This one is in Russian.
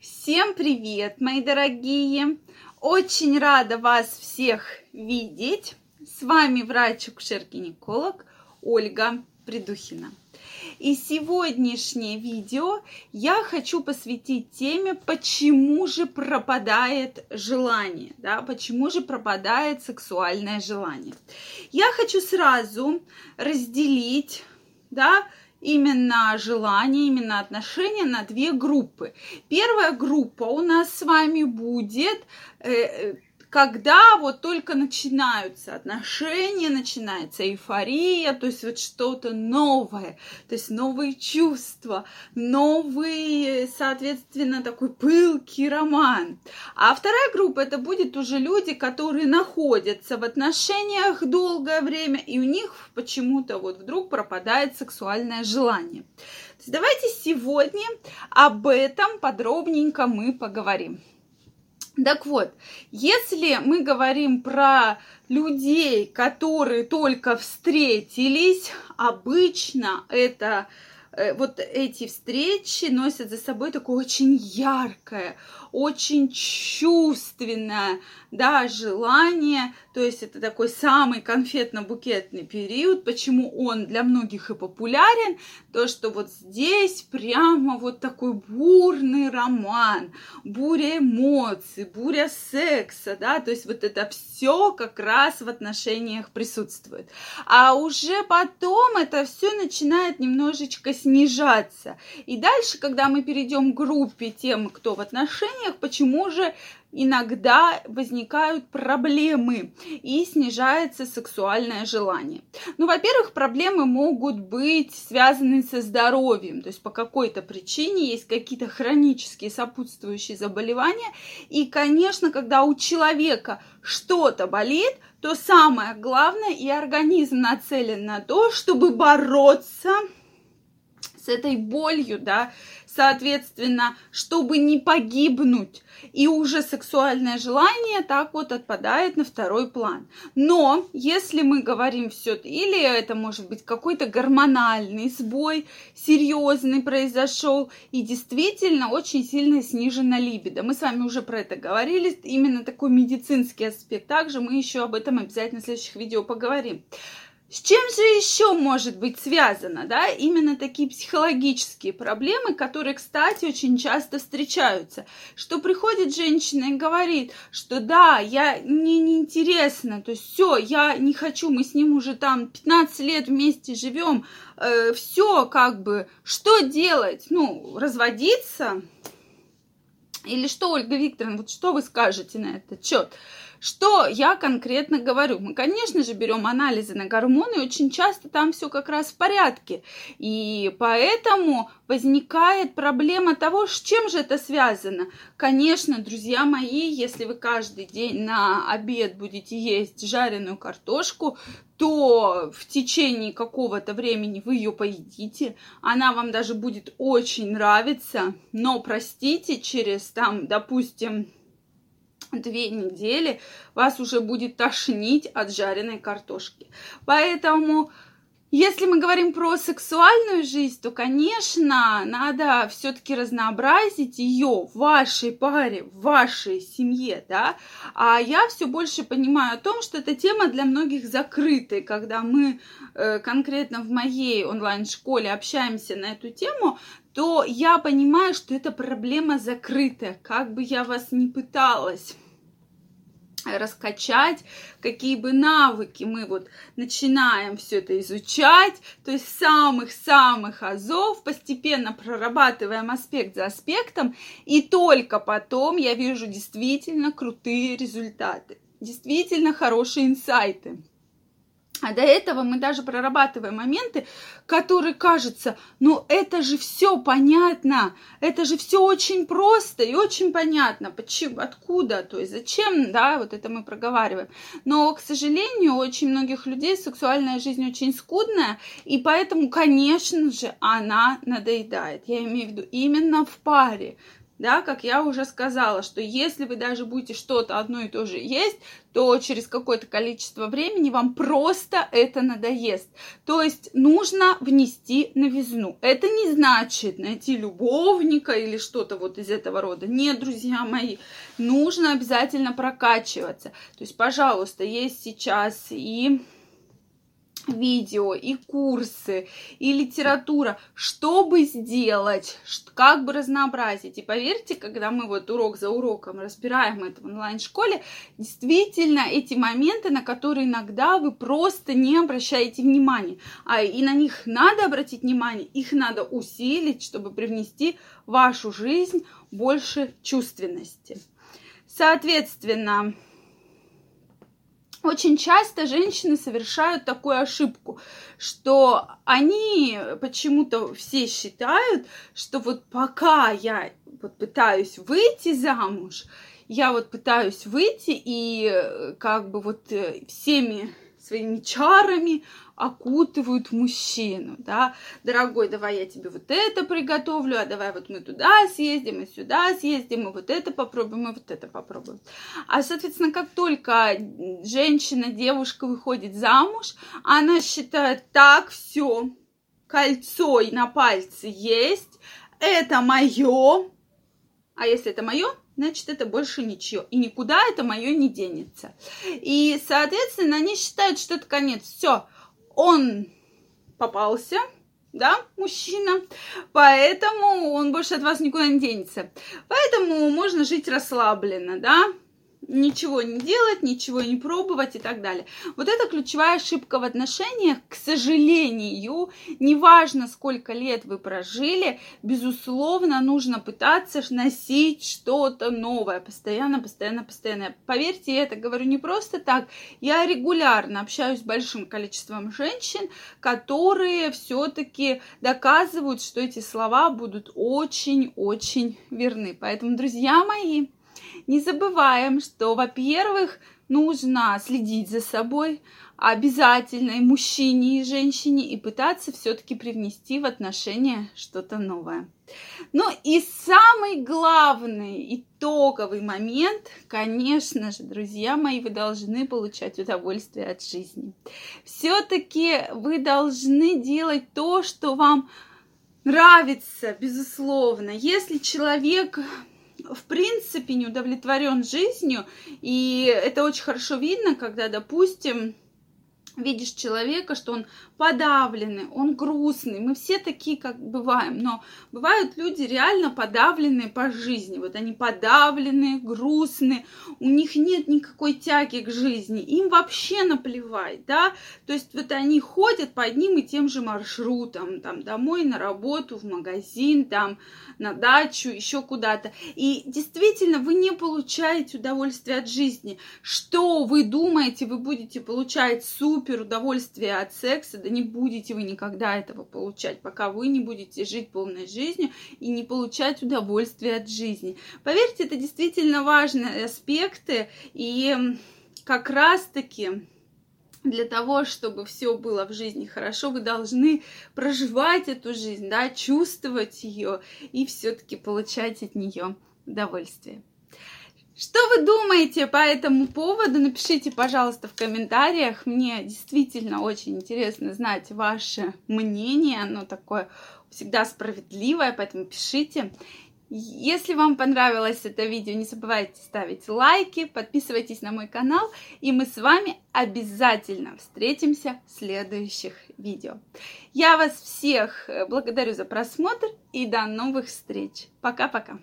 Всем привет, мои дорогие! Очень рада вас всех видеть. С вами врач-акушер-гинеколог Ольга Придухина. И сегодняшнее видео я хочу посвятить теме, почему же пропадает желание, да, почему же пропадает сексуальное желание. Я хочу сразу разделить, да, именно желание, именно отношения на две группы. Первая группа у нас с вами будет э, э когда вот только начинаются отношения, начинается эйфория, то есть вот что-то новое, то есть новые чувства, новый, соответственно, такой пылкий роман. А вторая группа это будет уже люди, которые находятся в отношениях долгое время, и у них почему-то вот вдруг пропадает сексуальное желание. давайте сегодня об этом подробненько мы поговорим. Так вот, если мы говорим про людей, которые только встретились, обычно это э, вот эти встречи носят за собой такое очень яркое, очень чувственное, да, желание, то есть это такой самый конфетно-букетный период, почему он для многих и популярен, то, что вот здесь прямо вот такой бурный роман, буря эмоций, буря секса, да, то есть вот это все как раз в отношениях присутствует. А уже потом это все начинает немножечко снижаться. И дальше, когда мы перейдем к группе тем, кто в отношениях, почему же иногда возникают проблемы и снижается сексуальное желание. Ну, во-первых, проблемы могут быть связаны со здоровьем, то есть по какой-то причине есть какие-то хронические сопутствующие заболевания. И, конечно, когда у человека что-то болит, то самое главное, и организм нацелен на то, чтобы бороться этой болью, да, соответственно, чтобы не погибнуть. И уже сексуальное желание так вот отпадает на второй план. Но если мы говорим все, или это может быть какой-то гормональный сбой, серьезный произошел, и действительно очень сильно снижена либидо. Мы с вами уже про это говорили, именно такой медицинский аспект. Также мы еще об этом обязательно в следующих видео поговорим. С чем же еще может быть связано, да, именно такие психологические проблемы, которые, кстати, очень часто встречаются, что приходит женщина и говорит, что да, я мне неинтересно, то есть все, я не хочу, мы с ним уже там 15 лет вместе живем, э, все как бы, что делать, ну, разводиться, или что, Ольга Викторовна, вот что вы скажете на этот счет? Что я конкретно говорю? Мы, конечно же, берем анализы на гормоны, и очень часто там все как раз в порядке. И поэтому возникает проблема того, с чем же это связано. Конечно, друзья мои, если вы каждый день на обед будете есть жареную картошку, то в течение какого-то времени вы ее поедите, она вам даже будет очень нравиться, но, простите, через там, допустим, две недели вас уже будет тошнить от жареной картошки. Поэтому, если мы говорим про сексуальную жизнь, то, конечно, надо все-таки разнообразить ее в вашей паре, в вашей семье, да. А я все больше понимаю о том, что эта тема для многих закрытая, когда мы э, конкретно в моей онлайн-школе общаемся на эту тему, то я понимаю, что это проблема закрытая, как бы я вас ни пыталась раскачать, какие бы навыки мы вот начинаем все это изучать, то есть самых-самых азов, постепенно прорабатываем аспект за аспектом, и только потом я вижу действительно крутые результаты, действительно хорошие инсайты. А до этого мы даже прорабатываем моменты, которые кажутся, ну это же все понятно, это же все очень просто и очень понятно, почему, откуда, то есть зачем, да, вот это мы проговариваем. Но, к сожалению, у очень многих людей сексуальная жизнь очень скудная, и поэтому, конечно же, она надоедает. Я имею в виду именно в паре да, как я уже сказала, что если вы даже будете что-то одно и то же есть, то через какое-то количество времени вам просто это надоест. То есть нужно внести новизну. Это не значит найти любовника или что-то вот из этого рода. Нет, друзья мои, нужно обязательно прокачиваться. То есть, пожалуйста, есть сейчас и видео, и курсы, и литература, чтобы сделать, как бы разнообразить. И поверьте, когда мы вот урок за уроком разбираем это в онлайн-школе, действительно эти моменты, на которые иногда вы просто не обращаете внимания, а и на них надо обратить внимание, их надо усилить, чтобы привнести в вашу жизнь больше чувственности. Соответственно, очень часто женщины совершают такую ошибку, что они почему-то все считают, что вот пока я вот пытаюсь выйти замуж, я вот пытаюсь выйти и э, как бы вот э, всеми своими чарами окутывают мужчину, да, дорогой, давай я тебе вот это приготовлю, а давай вот мы туда съездим, и сюда съездим, и вот это попробуем, и вот это попробуем. А, соответственно, как только женщина, девушка выходит замуж, она считает, так, все, кольцо на пальце есть, это мое, а если это мое, значит, это больше ничего. И никуда это мое не денется. И, соответственно, они считают, что это конец. Все, он попался, да, мужчина, поэтому он больше от вас никуда не денется. Поэтому можно жить расслабленно, да, ничего не делать, ничего не пробовать и так далее. Вот это ключевая ошибка в отношениях. К сожалению, неважно, сколько лет вы прожили, безусловно, нужно пытаться носить что-то новое. Постоянно, постоянно, постоянно. Поверьте, я это говорю не просто так. Я регулярно общаюсь с большим количеством женщин, которые все-таки доказывают, что эти слова будут очень-очень верны. Поэтому, друзья мои, не забываем, что, во-первых, нужно следить за собой обязательно и мужчине, и женщине, и пытаться все-таки привнести в отношения что-то новое. Ну и самый главный итоговый момент, конечно же, друзья мои, вы должны получать удовольствие от жизни. Все-таки вы должны делать то, что вам нравится, безусловно. Если человек в принципе не удовлетворен жизнью, и это очень хорошо видно, когда, допустим, видишь человека, что он подавленный, он грустный. Мы все такие, как бываем. Но бывают люди реально подавленные по жизни. Вот они подавленные, грустные, у них нет никакой тяги к жизни. Им вообще наплевать, да. То есть вот они ходят по одним и тем же маршрутам, там домой, на работу, в магазин, там на дачу, еще куда-то. И действительно, вы не получаете удовольствие от жизни. Что вы думаете, вы будете получать супер удовольствие от секса, да не будете вы никогда этого получать, пока вы не будете жить полной жизнью и не получать удовольствие от жизни. Поверьте, это действительно важные аспекты, и как раз-таки для того, чтобы все было в жизни хорошо, вы должны проживать эту жизнь, да, чувствовать ее и все-таки получать от нее удовольствие. Что вы думаете по этому поводу? Напишите, пожалуйста, в комментариях. Мне действительно очень интересно знать ваше мнение. Оно такое всегда справедливое, поэтому пишите. Если вам понравилось это видео, не забывайте ставить лайки, подписывайтесь на мой канал, и мы с вами обязательно встретимся в следующих видео. Я вас всех благодарю за просмотр и до новых встреч. Пока-пока.